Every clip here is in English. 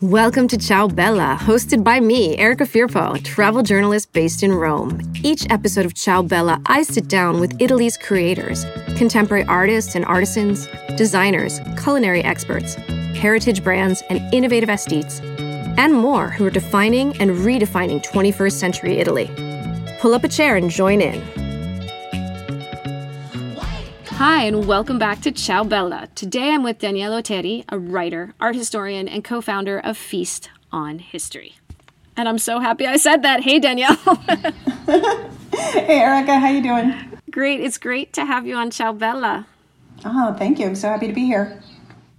Welcome to Ciao Bella, hosted by me, Erica Firpo, travel journalist based in Rome. Each episode of Ciao Bella, I sit down with Italy's creators, contemporary artists and artisans, designers, culinary experts, heritage brands, and innovative aesthetes, and more who are defining and redefining 21st century Italy. Pull up a chair and join in. Hi, and welcome back to Ciao Bella. Today I'm with Danielle Oteri, a writer, art historian, and co founder of Feast on History. And I'm so happy I said that. Hey, Danielle. hey, Erica, how you doing? Great. It's great to have you on Ciao Bella. Oh, thank you. I'm so happy to be here.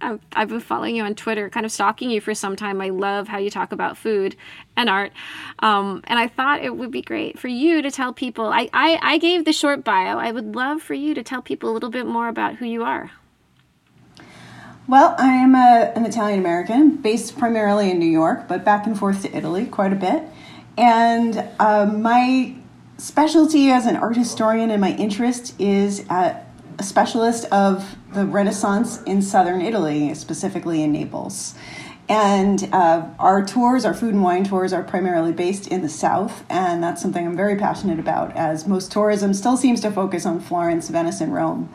I've, I've been following you on Twitter, kind of stalking you for some time. I love how you talk about food and art. Um, and I thought it would be great for you to tell people. I, I, I gave the short bio. I would love for you to tell people a little bit more about who you are. Well, I am a, an Italian American based primarily in New York, but back and forth to Italy quite a bit. And uh, my specialty as an art historian and my interest is at a specialist of the Renaissance in southern Italy, specifically in Naples. And uh, our tours, our food and wine tours, are primarily based in the south, and that's something I'm very passionate about, as most tourism still seems to focus on Florence, Venice, and Rome.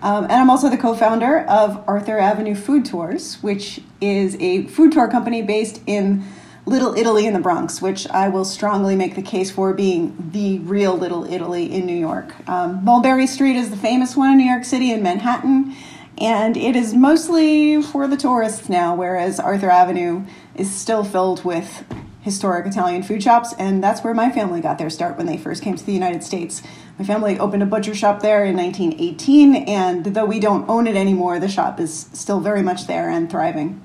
Um, and I'm also the co founder of Arthur Avenue Food Tours, which is a food tour company based in Little Italy in the Bronx, which I will strongly make the case for being the real Little Italy in New York. Um, Mulberry Street is the famous one in New York City and Manhattan, and it is mostly for the tourists now, whereas Arthur Avenue is still filled with historic Italian food shops, and that's where my family got their start when they first came to the United States. My family opened a butcher shop there in 1918, and though we don't own it anymore, the shop is still very much there and thriving.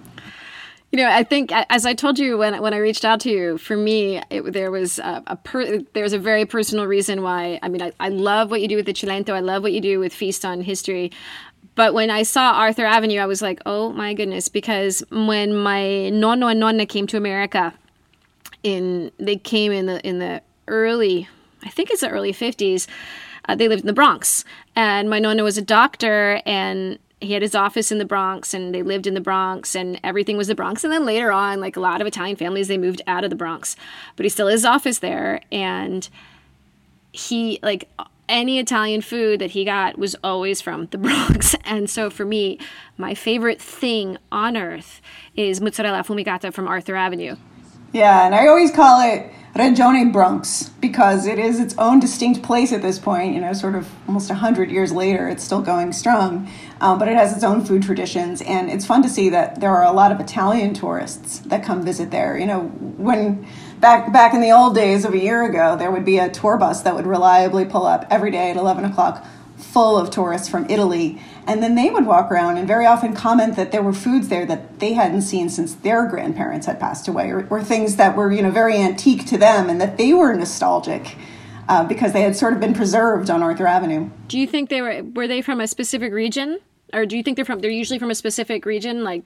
You know, I think as I told you when when I reached out to you, for me, it, there was a, a per, there's a very personal reason why. I mean, I, I love what you do with the Cilento. I love what you do with Feast on History. But when I saw Arthur Avenue, I was like, oh my goodness, because when my nonno and nonna came to America, in they came in the in the early, I think it's the early fifties. Uh, they lived in the Bronx, and my nonna was a doctor, and he had his office in the Bronx and they lived in the Bronx and everything was the Bronx. And then later on, like a lot of Italian families, they moved out of the Bronx, but he still has his office there. And he, like, any Italian food that he got was always from the Bronx. And so for me, my favorite thing on earth is mozzarella fumigata from Arthur Avenue. Yeah, and I always call it Regione Bronx because it is its own distinct place at this point. You know, sort of almost hundred years later, it's still going strong, um, but it has its own food traditions, and it's fun to see that there are a lot of Italian tourists that come visit there. You know, when back back in the old days of a year ago, there would be a tour bus that would reliably pull up every day at eleven o'clock full of tourists from Italy. And then they would walk around and very often comment that there were foods there that they hadn't seen since their grandparents had passed away, or, or things that were, you know, very antique to them and that they were nostalgic. Uh, because they had sort of been preserved on Arthur Avenue. Do you think they were were they from a specific region, or do you think they're from they're usually from a specific region, like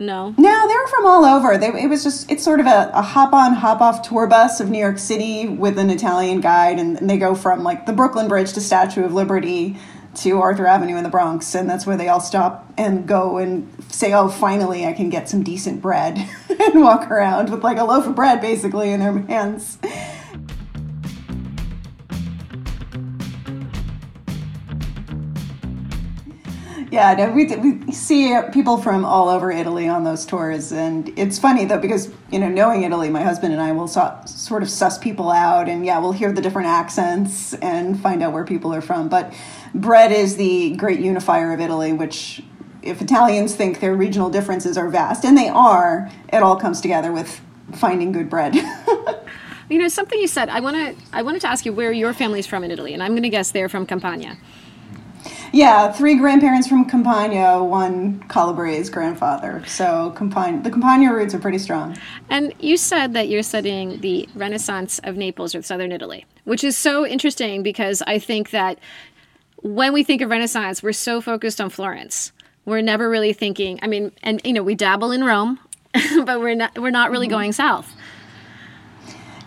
no. No, they were from all over. They, it was just, it's sort of a, a hop on, hop off tour bus of New York City with an Italian guide. And, and, they go from like the Brooklyn Bridge to Statue of Liberty to Arthur Avenue in the Bronx. And that's where they all stop and go and say, oh, finally I can get some decent bread and walk around with like a loaf of bread basically in their hands. Yeah, no, we we see people from all over Italy on those tours, and it's funny though because you know knowing Italy, my husband and I will so, sort of suss people out, and yeah, we'll hear the different accents and find out where people are from. But bread is the great unifier of Italy, which if Italians think their regional differences are vast, and they are, it all comes together with finding good bread. you know, something you said. I want to. I wanted to ask you where your family's from in Italy, and I'm going to guess they're from Campania. Yeah, three grandparents from Campania, one Calabrese grandfather. So Campania, the Campania roots are pretty strong. And you said that you're studying the Renaissance of Naples or southern Italy, which is so interesting because I think that when we think of Renaissance, we're so focused on Florence. We're never really thinking. I mean, and you know, we dabble in Rome, but we're not we're not really mm-hmm. going south.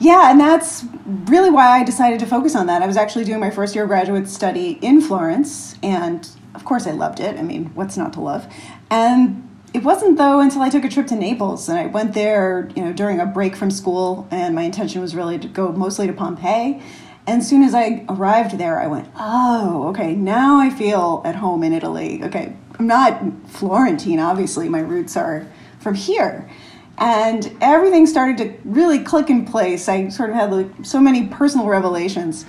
Yeah, and that's really why I decided to focus on that. I was actually doing my first year of graduate study in Florence, and of course I loved it. I mean, what's not to love? And it wasn't though until I took a trip to Naples and I went there, you know, during a break from school, and my intention was really to go mostly to Pompeii. And as soon as I arrived there, I went, oh, okay, now I feel at home in Italy. Okay, I'm not Florentine, obviously, my roots are from here. And everything started to really click in place. I sort of had like so many personal revelations,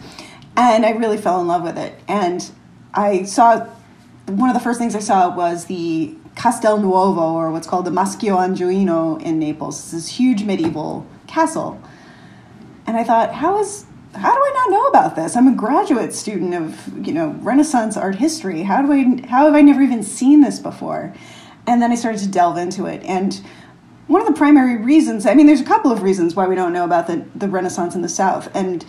and I really fell in love with it. And I saw one of the first things I saw was the Castel Nuovo, or what's called the Maschio Angioino in Naples. It's this huge medieval castle. And I thought, how is how do I not know about this? I'm a graduate student of, you know, Renaissance art history. How do I how have I never even seen this before? And then I started to delve into it. And one of the primary reasons, I mean, there's a couple of reasons why we don't know about the, the Renaissance in the South. And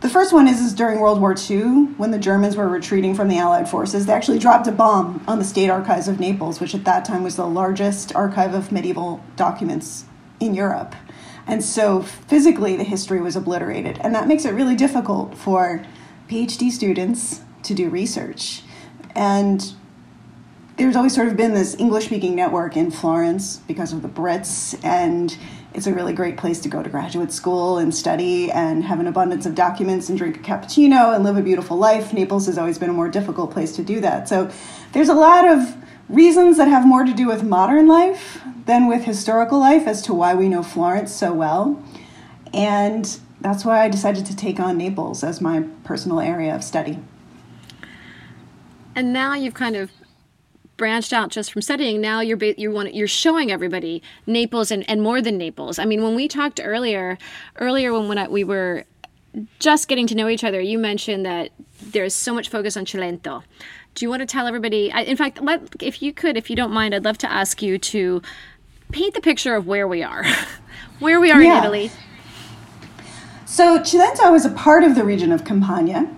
the first one is, is during World War II, when the Germans were retreating from the Allied forces, they actually dropped a bomb on the State Archives of Naples, which at that time was the largest archive of medieval documents in Europe. And so physically, the history was obliterated. And that makes it really difficult for PhD students to do research. And there's always sort of been this English speaking network in Florence because of the Brits. And it's a really great place to go to graduate school and study and have an abundance of documents and drink a cappuccino and live a beautiful life. Naples has always been a more difficult place to do that. So there's a lot of reasons that have more to do with modern life than with historical life as to why we know Florence so well. And that's why I decided to take on Naples as my personal area of study. And now you've kind of branched out just from studying. Now you're you want you're showing everybody Naples and, and more than Naples. I mean, when we talked earlier, earlier when when I, we were just getting to know each other, you mentioned that there's so much focus on Cilento do you want to tell everybody? I, in fact, let, if you could, if you don't mind, I'd love to ask you to paint the picture of where we are, where we are yeah. in Italy. So Cilento is a part of the region of Campania,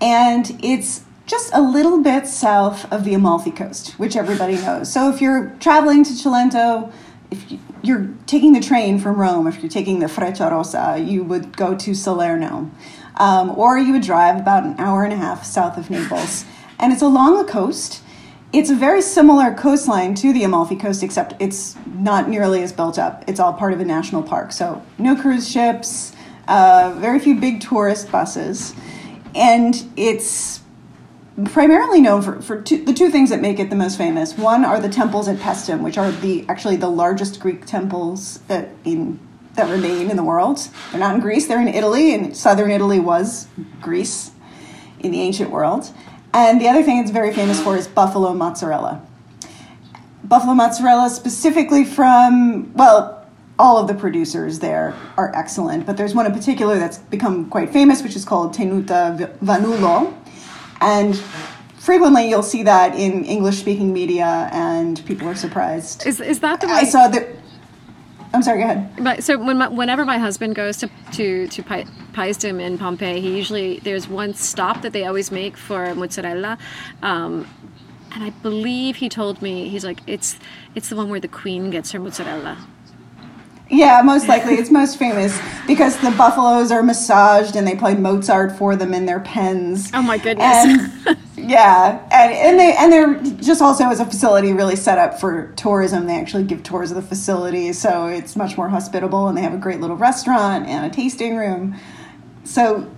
and it's just a little bit south of the Amalfi Coast, which everybody knows. So if you're traveling to Cilento, if you're taking the train from Rome, if you're taking the Frecciarossa, you would go to Salerno. Um, or you would drive about an hour and a half south of Naples and it's along the coast. It's a very similar coastline to the Amalfi Coast, except it's not nearly as built up. It's all part of a national park. So, no cruise ships, uh, very few big tourist buses. And it's primarily known for, for two, the two things that make it the most famous. One are the temples at Paestum, which are the actually the largest Greek temples that, in, that remain in the world. They're not in Greece, they're in Italy, and southern Italy was Greece in the ancient world. And the other thing it's very famous for is buffalo mozzarella. Buffalo mozzarella, specifically from, well, all of the producers there are excellent, but there's one in particular that's become quite famous, which is called Tenuta Vannulo. And frequently you'll see that in English speaking media, and people are surprised. Is, is that the way? I saw that. I'm sorry. Go ahead. But so when my, whenever my husband goes to to to Paestum in Pompeii, he usually there's one stop that they always make for mozzarella, um, and I believe he told me he's like it's it's the one where the queen gets her mozzarella. Yeah, most likely. It's most famous because the buffaloes are massaged and they play Mozart for them in their pens. Oh my goodness. And, yeah. And and they and they're just also as a facility really set up for tourism. They actually give tours of the facility, so it's much more hospitable and they have a great little restaurant and a tasting room. So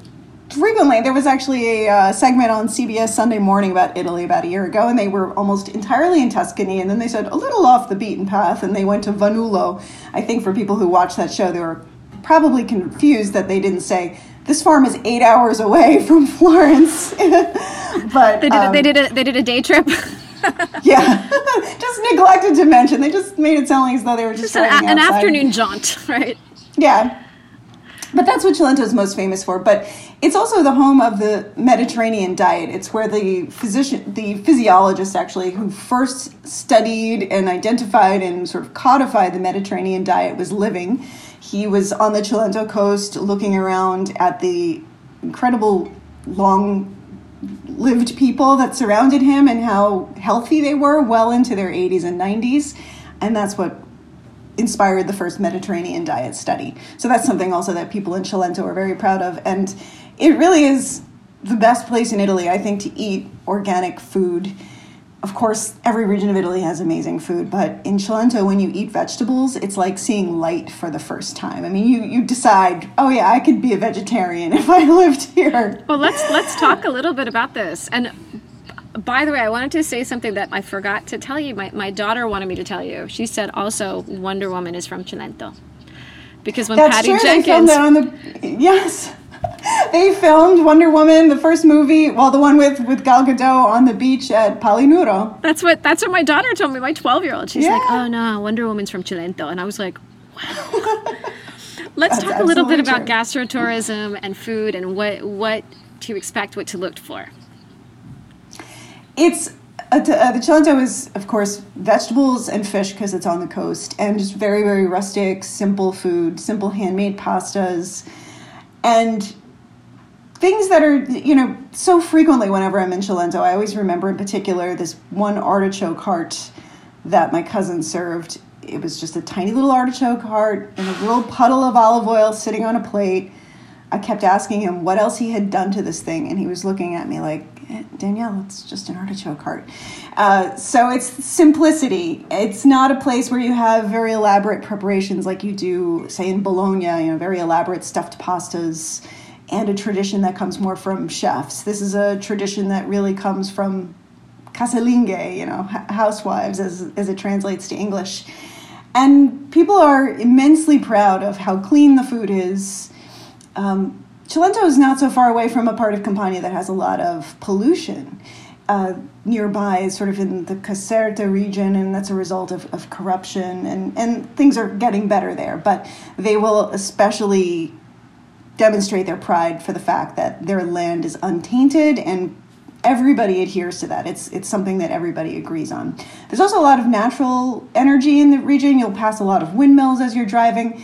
frequently there was actually a uh, segment on cbs sunday morning about italy about a year ago and they were almost entirely in tuscany and then they said a little off the beaten path and they went to vannulo. I think for people who watched that show they were probably confused that they didn't say this farm is eight hours away from florence. But they did, um, a, they did a they did a day trip? Yeah. Just neglected to mention. They just made it sound like as though they were just, just an, an afternoon jaunt right? Yeah. But that's what Cilento is most famous for. But it's also the home of the Mediterranean diet. It's where the physician, the physiologist actually, who first studied and identified and sort of codified the Mediterranean diet, was living. He was on the Cilento coast looking around at the incredible long lived people that surrounded him and how healthy they were well into their 80s and 90s. And that's what inspired the first Mediterranean diet study. So that's something also that people in Cilento are very proud of. And it really is the best place in Italy, I think, to eat organic food. of course, every region of Italy has amazing food, but in Cilento, when you eat vegetables, it's like seeing light for the first time. I mean, you, you decide, oh yeah, I could be a vegetarian if I lived here. Well, let's let's talk a little bit about this. And by the way, I wanted to say something that I forgot to tell you. My, my daughter wanted me to tell you. She said also Wonder Woman is from Cilento. Because when That's Patty true. Jenkins. They filmed that on the, yes. they filmed Wonder Woman, the first movie, well, the one with, with Gal Gadot on the beach at Palinuro. That's what that's what my daughter told me, my 12 year old. She's Yeah. like, oh no, Wonder Woman's from Cilento. And I was like, wow. Let's That's talk a little bit absolutely about true. gastrotourism and food and what, what to expect, what to look for. It's uh, uh, the Cilento is, of course, vegetables and fish because it's on the coast, and just very, very rustic, simple food, simple handmade pastas, and things that are, you know, so frequently whenever I'm in Cilento, I always remember in particular this one artichoke heart that my cousin served. It was just a tiny little artichoke heart in a little puddle of olive oil sitting on a plate. I kept asking him what else he had done to this thing, and he was looking at me like, "Eh, Danielle, it's just an artichoke heart. Uh, so it's simplicity. It's not a place where you have very elaborate preparations like you do, say, in Bologna, you know, very elaborate stuffed pastas, and a tradition that comes more from chefs. This is a tradition that really comes from casalinghe, you know, housewives as, as it translates to English. And people are immensely proud of how clean the food is. Um, Cilento is not so far away from a part of Campania that has a lot of pollution. Uh, nearby is sort of in the Caserta region, and that's a result of, of corruption, and, and things are getting better there. But they will especially demonstrate their pride for the fact that their land is untainted and everybody adheres to that. It's it's something that everybody agrees on. There's also a lot of natural energy in the region. You'll pass a lot of windmills as you're driving.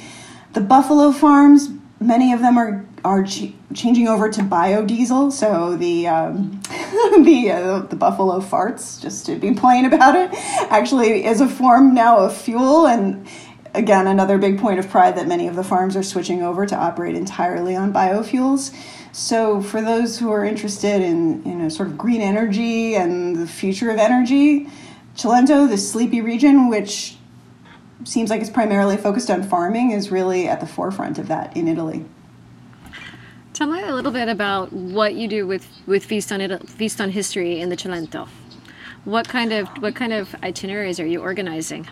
The buffalo farms, many of them are are ch- changing over to biodiesel. So the um, the uh, the buffalo farts, just to be plain about it, actually is a form now of fuel and. Again, another big point of pride that many of the farms are switching over to operate entirely on biofuels. So, for those who are interested in you know sort of green energy and the future of energy, Cilento, the sleepy region, which seems like it's primarily focused on farming, is really at the forefront of that in Italy. Tell me a little bit about what you do with, with Feast on Feast on History in the Cilento. What kind of what kind of itineraries are you organizing?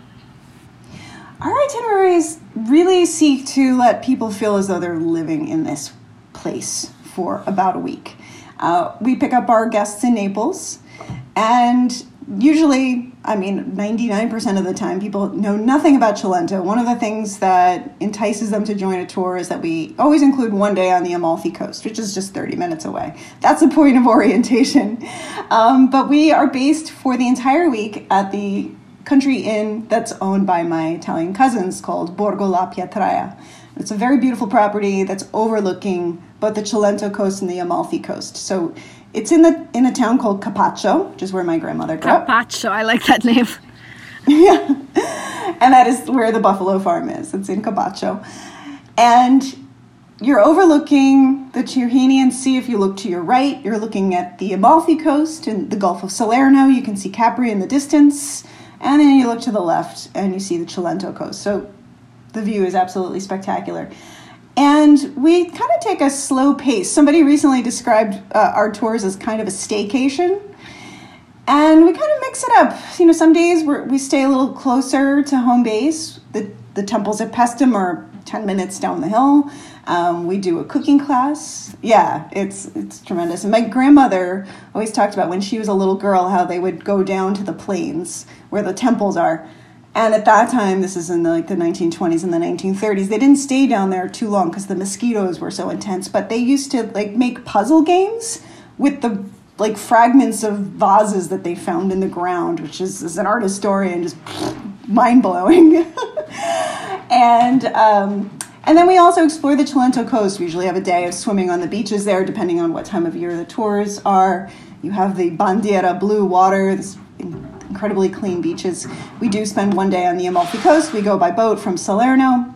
Our itineraries really seek to let people feel as though they're living in this place for about a week. Uh, we pick up our guests in Naples, and usually, I mean, 99% of the time, people know nothing about Cilento. One of the things that entices them to join a tour is that we always include one day on the Amalfi Coast, which is just 30 minutes away. That's the point of orientation. Um, but we are based for the entire week at the country inn that's owned by my Italian cousins called Borgo La Pietraia. It's a very beautiful property that's overlooking both the Cilento coast and the Amalfi coast. So it's in the in a town called Capaccio, which is where my grandmother grew up. Capaccio, I like that name. yeah. And that is where the buffalo farm is. It's in Capaccio, And you're overlooking the Tyrrhenian Sea. If you look to your right, you're looking at the Amalfi coast and the Gulf of Salerno. You can see Capri in the distance. And then you look to the left and you see the Cilento coast. So the view is absolutely spectacular. And we kind of take a slow pace. Somebody recently described uh, our tours as kind of a staycation. And we kind of mix it up. You know, some days we stay a little closer to home base. The, the temples at Paestum are 10 minutes down the hill. Um, we do a cooking class. Yeah, it's it's tremendous. And my grandmother always talked about when she was a little girl how they would go down to the plains where the temples are. And at that time, this is in the, like the 1920s and the 1930s, they didn't stay down there too long because the mosquitoes were so intense. But they used to like make puzzle games with the like fragments of vases that they found in the ground, which is as an art historian just mind blowing. and um, and then we also explore the Cilento coast. We usually have a day of swimming on the beaches there, depending on what time of year the tours are. You have the Bandiera blue water, this incredibly clean beaches. We do spend one day on the Amalfi Coast. We go by boat from Salerno.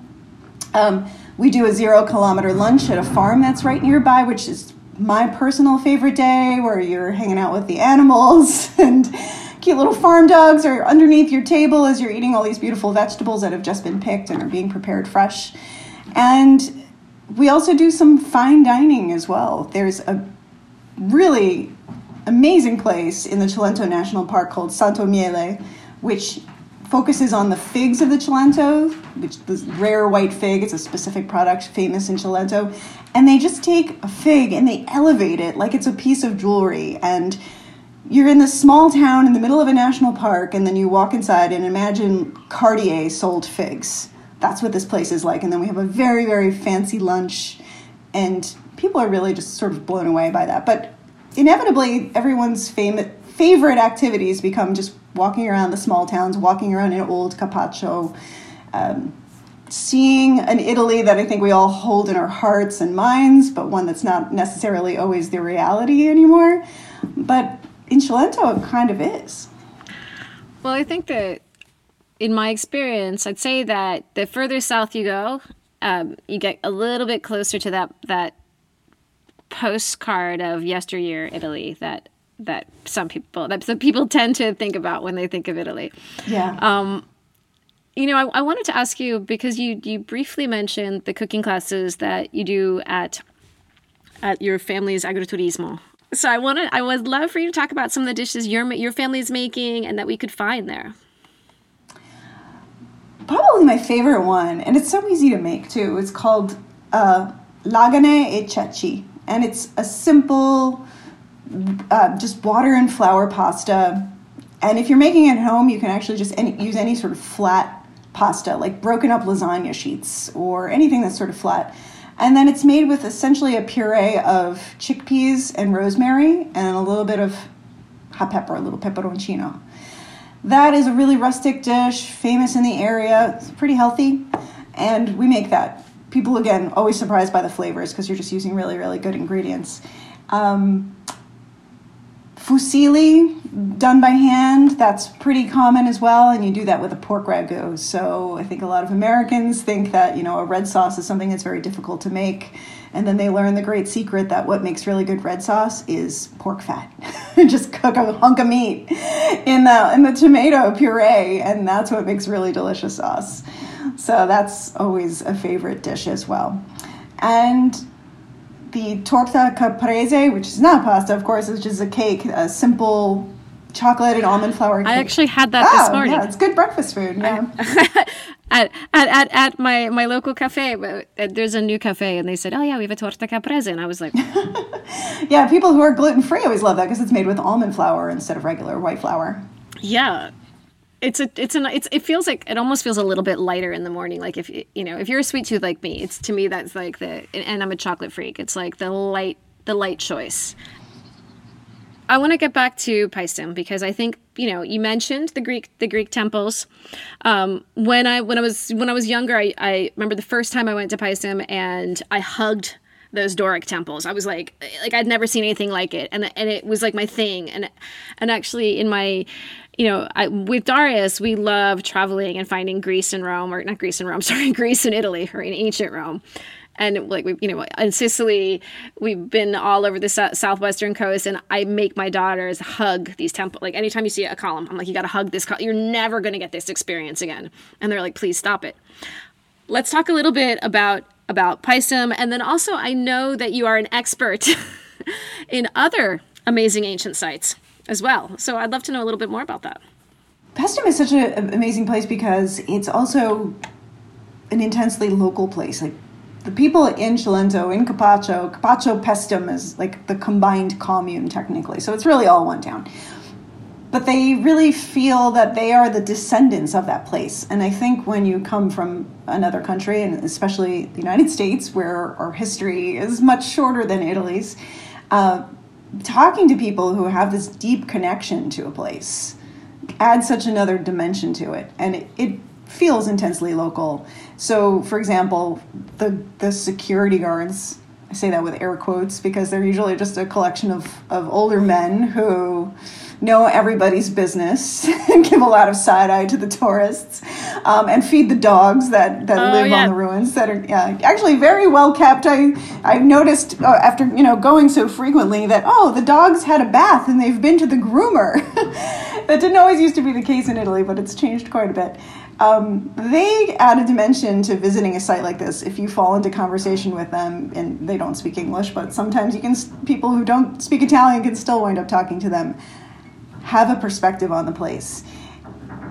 Um, we do a zero kilometer lunch at a farm that's right nearby, which is my personal favorite day, where you're hanging out with the animals and cute little farm dogs are underneath your table as you're eating all these beautiful vegetables that have just been picked and are being prepared fresh. And we also do some fine dining as well. There's a really amazing place in the Cilento National Park called Santomiele, which focuses on the figs of the Cilento, which the rare white fig. It's a specific product famous in Cilento, and they just take a fig and they elevate it like it's a piece of jewelry. And you're in this small town in the middle of a national park, and then you walk inside and imagine Cartier sold figs. That's what this place is like. And then we have a very very fancy lunch, and people are really just sort of blown away by that. But inevitably, everyone's famous favorite activities become just walking around the small towns, walking around in old Capaccio, um, seeing an Italy that I think we all hold in our hearts and minds, but one that's not necessarily always the reality anymore. But in Cilento, it kind of is. Well, I think that in my experience, I'd say that the further south you go, um, you get a little bit closer to that that postcard of yesteryear Italy that that some people that some people tend to think about when they think of Italy. Yeah. Um, you know, I, I wanted to ask you because you you briefly mentioned the cooking classes that you do at at your family's agriturismo. So I wanted I would love for you to talk about some of the dishes your your family's making and that we could find there. Probably my favorite one, and it's so easy to make too. It's called uh, lagane e ceci, and it's a simple uh, just water and flour pasta. And if you're making it at home, you can actually just any, use any sort of flat pasta, like broken up lasagna sheets or anything that's sort of flat. And then it's made with essentially a puree of chickpeas and rosemary and a little bit of hot pepper, a little peperoncino. That is a really rustic dish, famous in the area. It's pretty healthy, and we make that. People, again, always surprised by the flavors because you're just using really, really good ingredients. Um, Fusilli, done by hand, that's pretty common as well, and you do that with a pork ragu. So I think a lot of Americans think that, you know, a red sauce is something that's very difficult to make, and then they learn the great secret that what makes really good red sauce is pork fat. Just cook a hunk of meat in the in the tomato puree, and that's what makes really delicious sauce. So that's always a favorite dish as well. And the torta caprese, which is not pasta, of course, it's just a cake, a simple chocolate and almond flour cake. I actually had that oh, this morning. Yeah, it's good breakfast food. Yeah. at, at, at, at my, my local cafe, uh, there's a new cafe, and they said, Oh, yeah, we have a torta caprese. And I was like, Yeah, people who are gluten free always love that because it's made with almond flour instead of regular white flour. Yeah it's a it's an it's it feels like it almost feels a little bit lighter in the morning like if you know if you're a sweet tooth like me it's to me that's like the and i'm a chocolate freak it's like the light the light choice i want to get back to paestum because i think you know you mentioned the greek the greek temples um, when i when i was when i was younger i i remember the first time i went to paestum and i hugged those Doric temples. I was like, like I'd never seen anything like it, and and it was like my thing. And and actually, in my you know, I, with Darius, we love traveling and finding Greece and Rome, or not Greece and Rome, sorry, Greece and Italy, or in ancient Rome. And like we, you know, in Sicily, we've been all over the southwestern coast, and I make my daughters hug these temples. Like anytime you see a column, I'm like, you got to hug this. You're never going to get this experience again. And they're like, please stop it. Let's talk a little bit about about Paestum, and then also I know that you are an expert in other amazing ancient sites as well. So I'd love to know a little bit more about that. Paestum is such an amazing place because it's also an intensely local place. Like the people in Cilento, in Capaccio, Capaccio Paestum is like the combined commune technically. So it's really all one town. But they really feel that they are the descendants of that place. And I think when you come from another country, and especially the United States, where our history is much shorter than Italy's, uh, talking to people who have this deep connection to a place adds such another dimension to it and it, it feels intensely local. So for example the the security guards I say that with air quotes because they're usually just a collection of, of older men who know everybody's business and give a lot of side eye to the tourists. um, and feed the dogs that, that Oh, live yeah. on the ruins that are yeah, actually very well kept. I I've noticed uh, after you know going so frequently that oh the dogs had a bath and they've been to the groomer. that didn't always used to be the case in Italy, but it's changed quite a bit. Um, they add a dimension to visiting a site like this if you fall into conversation with them and they don't speak English, but sometimes you can people who don't speak Italian can still wind up talking to them. Have a perspective on the place.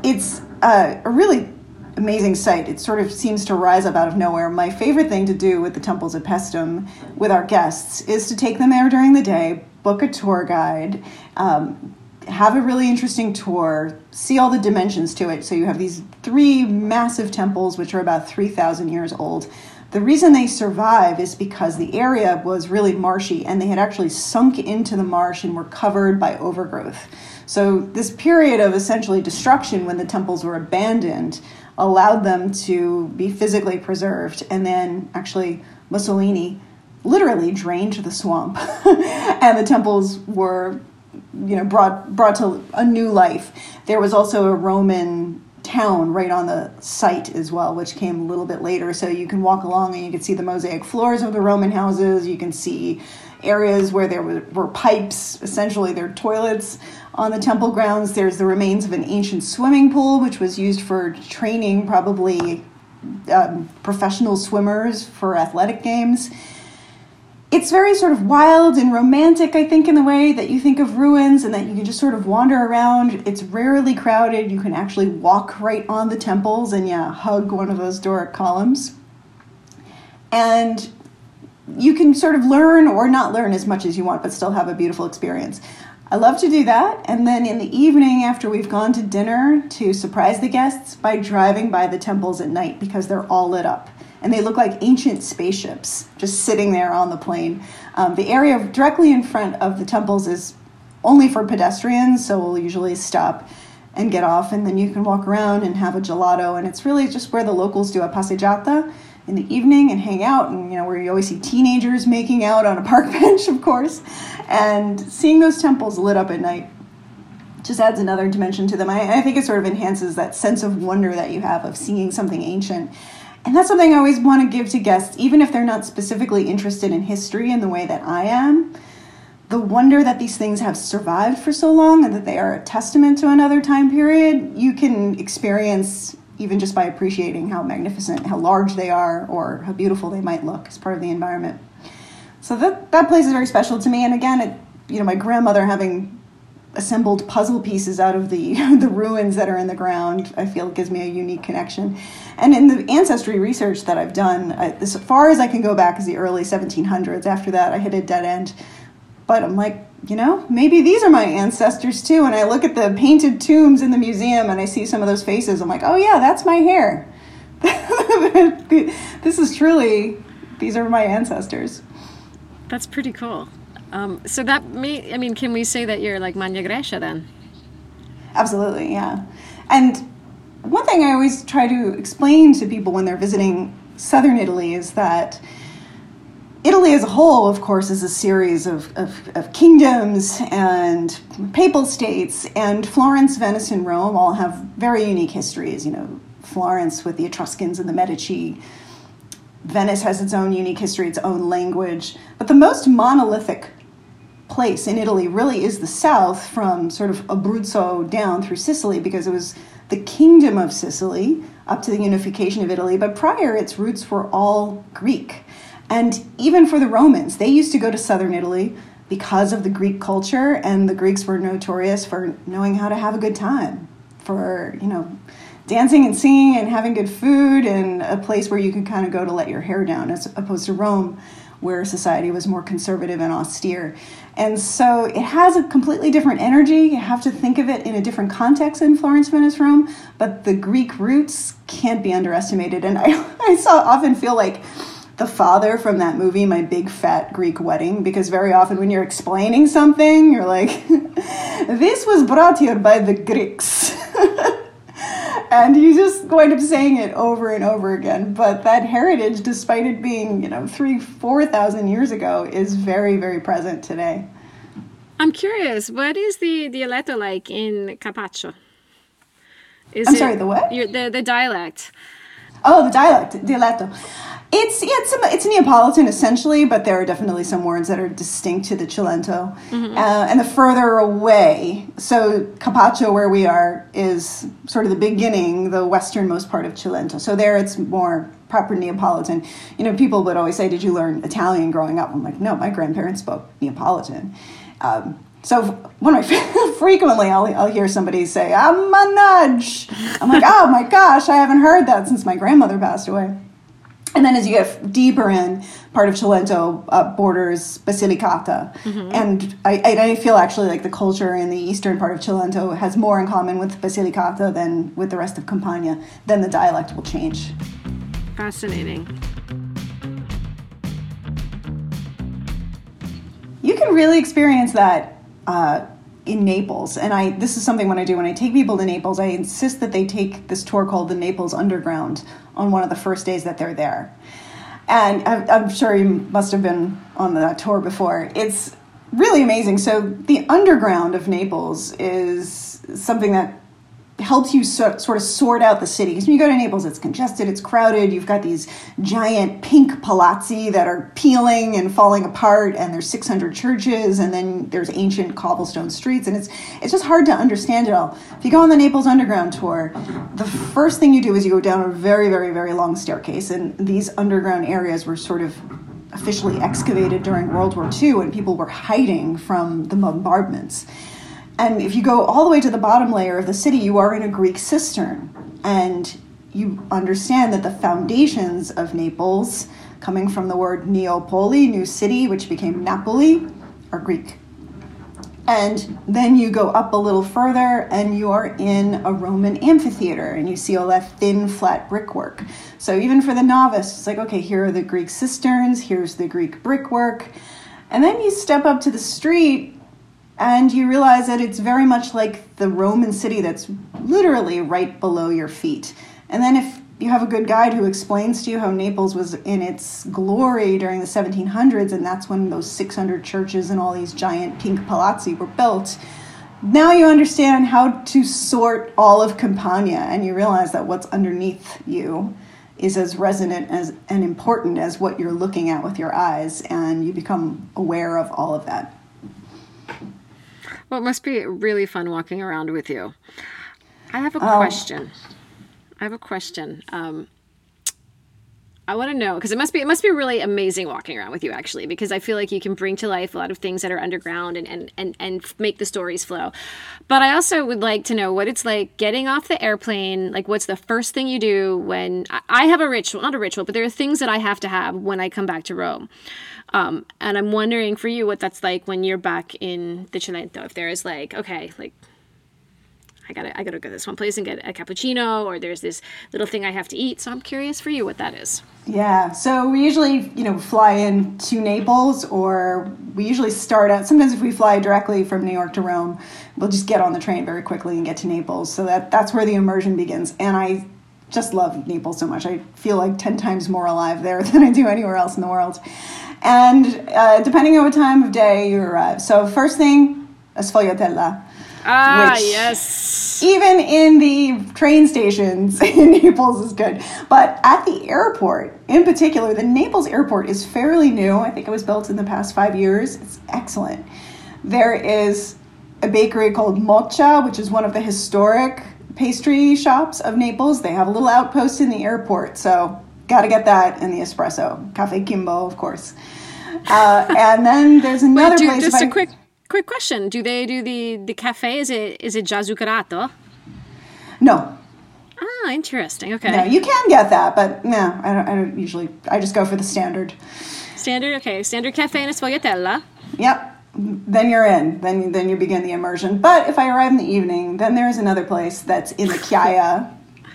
It's a really amazing site. It sort of seems to rise up out of nowhere. My favorite thing to do with the temples of Paestum with our guests is to take them there during the day, book a tour guide, um, have a really interesting tour, see all the dimensions to it. So you have these three massive temples, which are about 3,000 years old. The reason they survive is because the area was really marshy and they had actually sunk into the marsh and were covered by overgrowth. So, this period of essentially destruction when the temples were abandoned allowed them to be physically preserved. And then, actually, Mussolini literally drained the swamp, and the temples were you know brought brought to a new life. There was also a Roman town right on the site as well, which came a little bit later. So you can walk along and you can see the mosaic floors of the Roman houses. You can see areas where there were, were pipes, essentially their toilets on the temple grounds. There's the remains of an ancient swimming pool, which was used for training probably um, professional swimmers for athletic games it's very sort of wild and romantic, I think, in the way that you think of ruins and that you can just sort of wander around. It's rarely crowded. You can actually walk right on the temples and, yeah, hug one of those Doric columns. And you can sort of learn or not learn as much as you want, but still have a beautiful experience. I love to do that. And then in the evening, after we've gone to dinner, to surprise the guests by driving by the temples at night because they're all lit up and they look like ancient spaceships just sitting there on the plain. Um, the area directly in front of the temples is only for pedestrians, so we'll usually stop and get off, and then you can walk around and have a gelato. And it's really just where the locals do a passeggiata in the evening and hang out, and you know where you always see teenagers making out on a park bench, of course, and seeing those temples lit up at night just adds another dimension to them. I, I think it sort of enhances that sense of wonder that you have of seeing something ancient. And that's something I always want to give to guests, even if they're not specifically interested in history in the way that I am. The wonder that these things have survived for so long and that they are a testament to another time period, you can experience even just by appreciating how magnificent, how large they are, or how beautiful they might look as part of the environment. So that, that place is very special to me. And again, it, you know, my grandmother having assembled puzzle pieces out of the the ruins that are in the ground i feel gives me a unique connection and in the ancestry research that i've done I, as far as i can go back is the early 1700s after that i hit a dead end but i'm like you know maybe these are my ancestors too and i look at the painted tombs in the museum and i see some of those faces i'm like oh yeah that's my hair this is truly these are my ancestors That's pretty cool. Um, so that may, I mean, can we say that you're like Magna Graecia then? Absolutely, yeah. And one thing I always try to explain to people when they're visiting southern Italy is that Italy as a whole, of course, is a series of, of, of, kingdoms and papal states, and Florence, Venice, and Rome all have very unique histories. You know, Florence with the Etruscans and the Medici. Venice has its own unique history, its own language. But the most monolithic place in Italy really is the south, from sort of Abruzzo down through Sicily, because it was the kingdom of Sicily up to the unification of Italy. But prior, its roots were all Greek. And even for the Romans, they used to go to southern Italy because of the Greek culture, and the Greeks were notorious for knowing how to have a good time, for, you know, dancing and singing and having good food, and a place where you could kind of go to let your hair down, as opposed to Rome, where society was more conservative and austere. And so it has a completely different energy. You have to think of it in a different context in Florence, Venice, Rome, but the Greek roots can't be underestimated. And I, I saw, often feel like, the father from that movie, My Big Fat Greek Wedding, because very often when you're explaining something, you're like, this was brought here by the Greeks. and you just wind up saying it over and over again. But that heritage, despite it being, you know, three, 4,000 years ago, is very, very present today. I'm curious, what is the dialetto like in Capaccio? Is I'm it- sorry, the what? Your, the the dialect. Oh, the dialect, dialetto. It's yeah, it's, it's Neapolitan essentially, but there are definitely some words that are distinct to the Cilento. Uh, and the further away, so Capaccio, where we are, is sort of the beginning, the westernmost part of Cilento. So there, it's more proper Neapolitan. You know, people would always say, "Did you learn Italian growing up?" I'm like, "No, my grandparents spoke Neapolitan." Um, so one of my frequently, I'll, I'll hear somebody say, "I'm a nudge." I'm like, "Oh my gosh, I haven't heard that since my grandmother passed away." And then as you get deeper in, part of Cilento uh, borders Basilicata. And I, I, I feel actually like the culture in the eastern part of Cilento has more in common with Basilicata than with the rest of Campania. Then the dialect will change. Fascinating. You can really experience that uh, in Naples. And I this is something when I do when I take people to Naples, I insist that they take this tour called the Naples Underground on one of the first days that they're there. And I'm, I'm sure you must have been on that tour before. It's really amazing. So the underground of Naples is something that helps you sort, sort of sort out the city. Because when you go to Naples, it's congested, it's crowded. You've got these giant pink palazzi that are peeling and falling apart, and there's 600 churches, and then there's ancient cobblestone streets, and it's it's just hard to understand it all. If you go on the Naples Underground tour, the first thing you do is you go down a very, very, very long staircase, and these underground areas were sort of officially excavated during World War II, and people were hiding from the bombardments. And if you go all the way to the bottom layer of the city, you are in a Greek cistern. And you understand that the foundations of Naples, coming from the word Neopoli, new city, which became Napoli, are Greek. And then you go up a little further and you are in a Roman amphitheater and you see all that thin, flat brickwork. So even for the novice, it's like, okay, here are the Greek cisterns, here's the Greek brickwork. And then you step up to the street and you realize that it's very much like the Roman city that's literally right below your feet. And then if you have a good guide who explains to you how Naples was in its glory during the 1700s, and that's when those 600 churches and all these giant pink palazzi were built. Now you understand how to sort all of Campania, and you realize that what's underneath you is as resonant as and important as what you're looking at with your eyes, and you become aware of all of that. Well, it must be really fun walking around with you. I have a Oh. question. I have a question. Um, I want to know because it must be it must be really amazing walking around with you actually because I feel like you can bring to life a lot of things that are underground and and and and make the stories flow. But I also would like to know what it's like getting off the airplane. Like, what's the first thing you do when I- have a ritual, not a ritual, but there are things that I have to have when I come back to Rome. Um, and I'm wondering for you what that's like when you're back in the Cilento. If there is like, okay, like I gotta I gotta go to this one place and get a cappuccino, or there's this little thing I have to eat. So I'm curious for you what that is. Yeah, so we usually, you know, fly in to Naples, or we usually start out. Sometimes, if we fly directly from New York to Rome, we'll just get on the train very quickly and get to Naples. So that that's where the immersion begins. And I just love Naples so much. I feel like ten times more alive there than I do anywhere else in the world. And uh, depending on what time of day you arrive, so first thing, sfogliatella. Ah, yes. even in the train stations in Naples is good. But at the airport, in particular, the Naples airport is fairly new. I think it was built in the past five years. It's excellent. There is a bakery called Moccia, which is one of the historic pastry shops of Naples. They have a little outpost in the airport, so gotta get that and the espresso. Cafe Kimbo, of course. Uh, and then there's another Do, place. just a I- quick quick question: Do they do the the cafe? Is it is it già zuccherato? No, Ah, interesting. Okay, no, you can get that, but no, I don't, I don't usually. I just go for the standard. standard. Okay, standard cafe and a sfogliatella. Yep. Then you're in. Then then you begin the immersion. But if I arrive in the evening, then there is another place that's in the Chiaia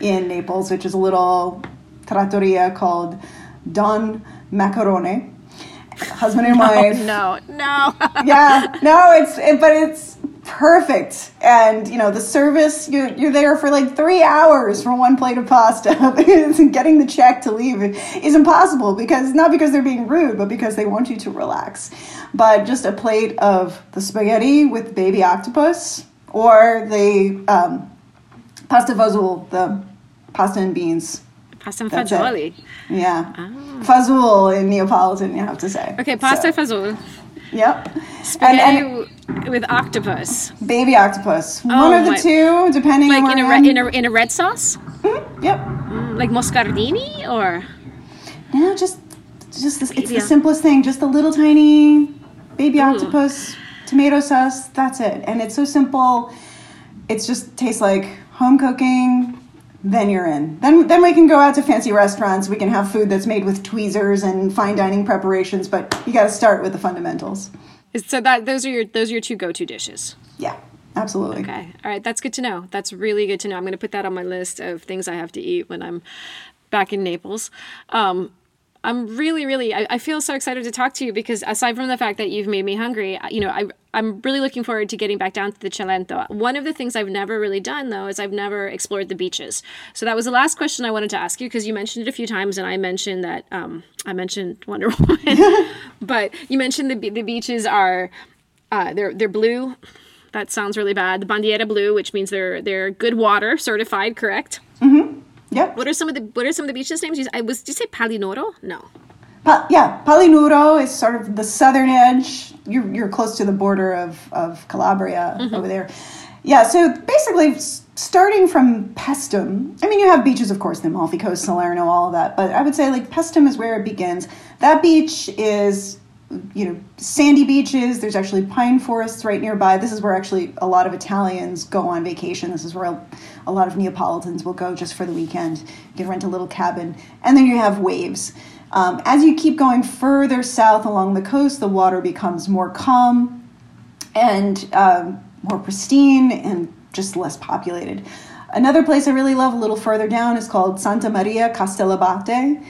in Naples, which is a little trattoria called Don Macarone. Husband and wife. No, no. Yeah, no, it's it, but it's perfect. And you know the service, you're you're there for like three hours for one plate of pasta. getting the check to leave is impossible because not because they're being rude, but because they want you to relax. But just a plate of the spaghetti with baby octopus or the um, pasta fazool, the pasta and beans. Pasta and That's it. fagioli. Yeah. Ah. Fazool in Neapolitan, you have to say. Okay, pasta So, fagioli. Yep. Spaghetti And, w- with octopus. baby octopus. Oh, One Oh of the two, depending Like on in a, re- in a in a red sauce? Mm-hmm, yep. Mm, like moscardini or No, just just this, it's Yeah. the simplest thing. Just a little tiny baby Ooh. octopus, tomato sauce. That's it, and it's so simple. It's just tastes like home cooking. Then you're in. Then then we can go out to fancy restaurants. We can have food that's made with tweezers and fine dining preparations. But you got to start with the fundamentals. so that those are your those are your two go-to dishes. Yeah, absolutely. Okay. All right. That's good to know. That's really good to know. I'm going to put that on my list of things I have to eat when I'm back in Naples. Um, I'm really, really, I, I feel so excited to talk to you because aside from the fact that you've made me hungry, you know, I, I'm really looking forward to getting back down to the Cilento. One of the things I've never really done though is I've never explored the beaches. So that was the last question I wanted to ask you because you mentioned it a few times and I mentioned that, um, I mentioned Wonder Woman, but you mentioned the, the beaches are, uh, they're, they're blue. That sounds really bad. The Bandiera blue, which means they're, they're good water certified, correct? Yep. What are some of the what are some of the beaches names? You, I was did you say Palinuro? No. Pa- yeah, Palinuro is sort of the southern edge. You're, you're close to the border of, of Calabria mm-hmm. over there. Yeah, so basically, starting from Paestum, I mean, you have beaches, of course, the Amalfi Coast, Salerno, all of that, but I would say like Paestum is where it begins. That beach is, you know, sandy beaches. There's actually pine forests right nearby. This is where actually a lot of Italians go on vacation. This is where a, lot of Neapolitans will go just for the weekend. You can rent a little cabin. And then you have waves. Um, as you keep going further south along the coast, the water becomes more calm and um, more pristine and just less populated. Another place I really love a little further down is called Santa Maria Castellabate.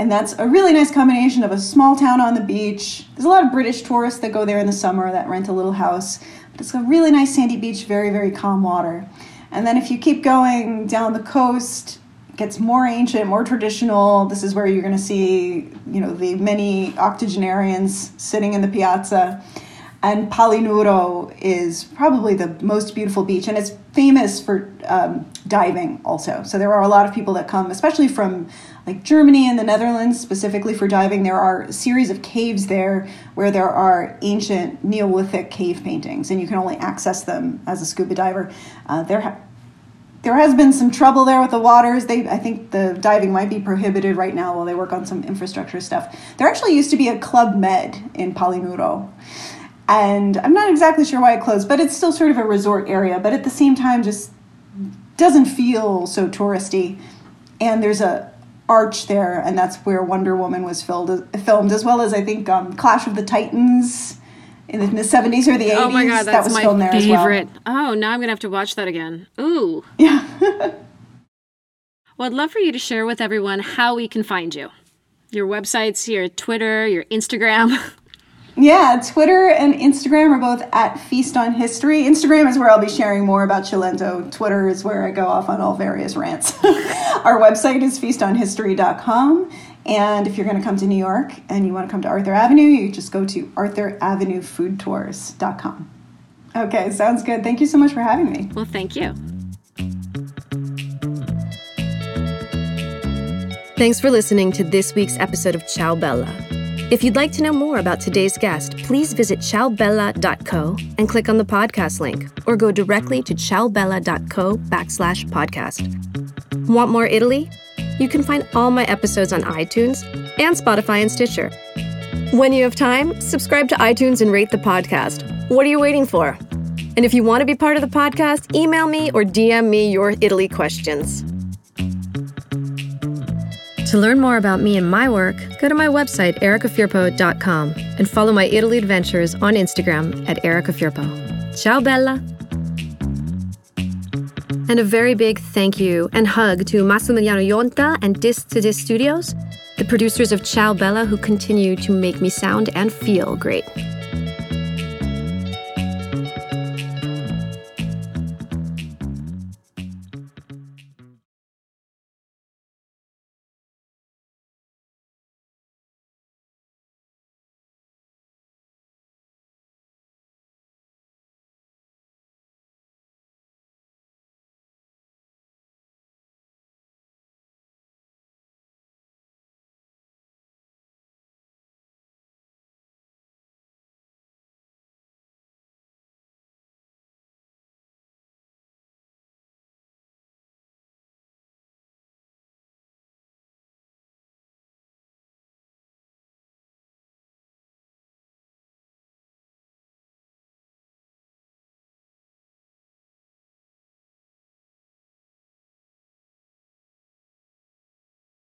And that's a really nice combination of a small town on the beach. There's a lot of British tourists that go there in the summer that rent a little house. But it's a really nice sandy beach, very, very calm water. And then if you keep going down the coast, gets more ancient, more traditional. This is where you're going to see, you know, the many octogenarians sitting in the piazza. And Palinuro is probably the most beautiful beach, and it's famous for um, diving also. So there are a lot of people that come, especially from like Germany and the Netherlands, specifically for diving. There are a series of caves there where there are ancient Neolithic cave paintings, and you can only access them as a scuba diver. Uh, there, ha- there has been some trouble there with the waters. They, I think the diving might be prohibited right now while they work on some infrastructure stuff. There actually used to be a Club Med in Palinuro. And I'm not exactly sure why it closed, but it's still sort of a resort area, but at the same time just doesn't feel so touristy. And there's a arch there, and that's where Wonder Woman was filmed, filmed as well as I think um, Clash of the Titans in the, in the 70s or the 80s. Oh my god, that was my filmed there favorite. Oh, now I'm gonna have to watch that again. Ooh. Yeah. Well, I'd love for you to share with everyone how we can find you. Your websites, your Twitter, your Instagram. Yeah, Twitter and Instagram are both at Feast on History. Instagram is where I'll be sharing more about Cilento. Twitter is where I go off on all various rants. Our website is feastonhistory.com. And if you're going to come to New York and you want to come to Arthur Avenue, you just go to arthuravenuefoodtours.com. Okay, sounds good. Thank you so much for having me. well, thank you. Thanks for listening to this week's episode of Ciao Bella. If you'd like to know more about today's guest, please visit ciaobella.co and click on the podcast link, or go directly to ciaobella.co backslash podcast. Want more Italy? You can find all my episodes on iTunes and Spotify and Stitcher. When you have time, subscribe to iTunes and rate the podcast. What are you waiting for? And if you want to be part of the podcast, email me or DM me your Italy questions. To learn more about me and my work, go to my website, ericafirpo.com, and follow my Italy adventures on Instagram at ericafirpo. Ciao, Bella! And a very big thank you and hug to Massimiliano Yonta and Dis to Dis Studios, the producers of Ciao Bella who continue to make me sound and feel great.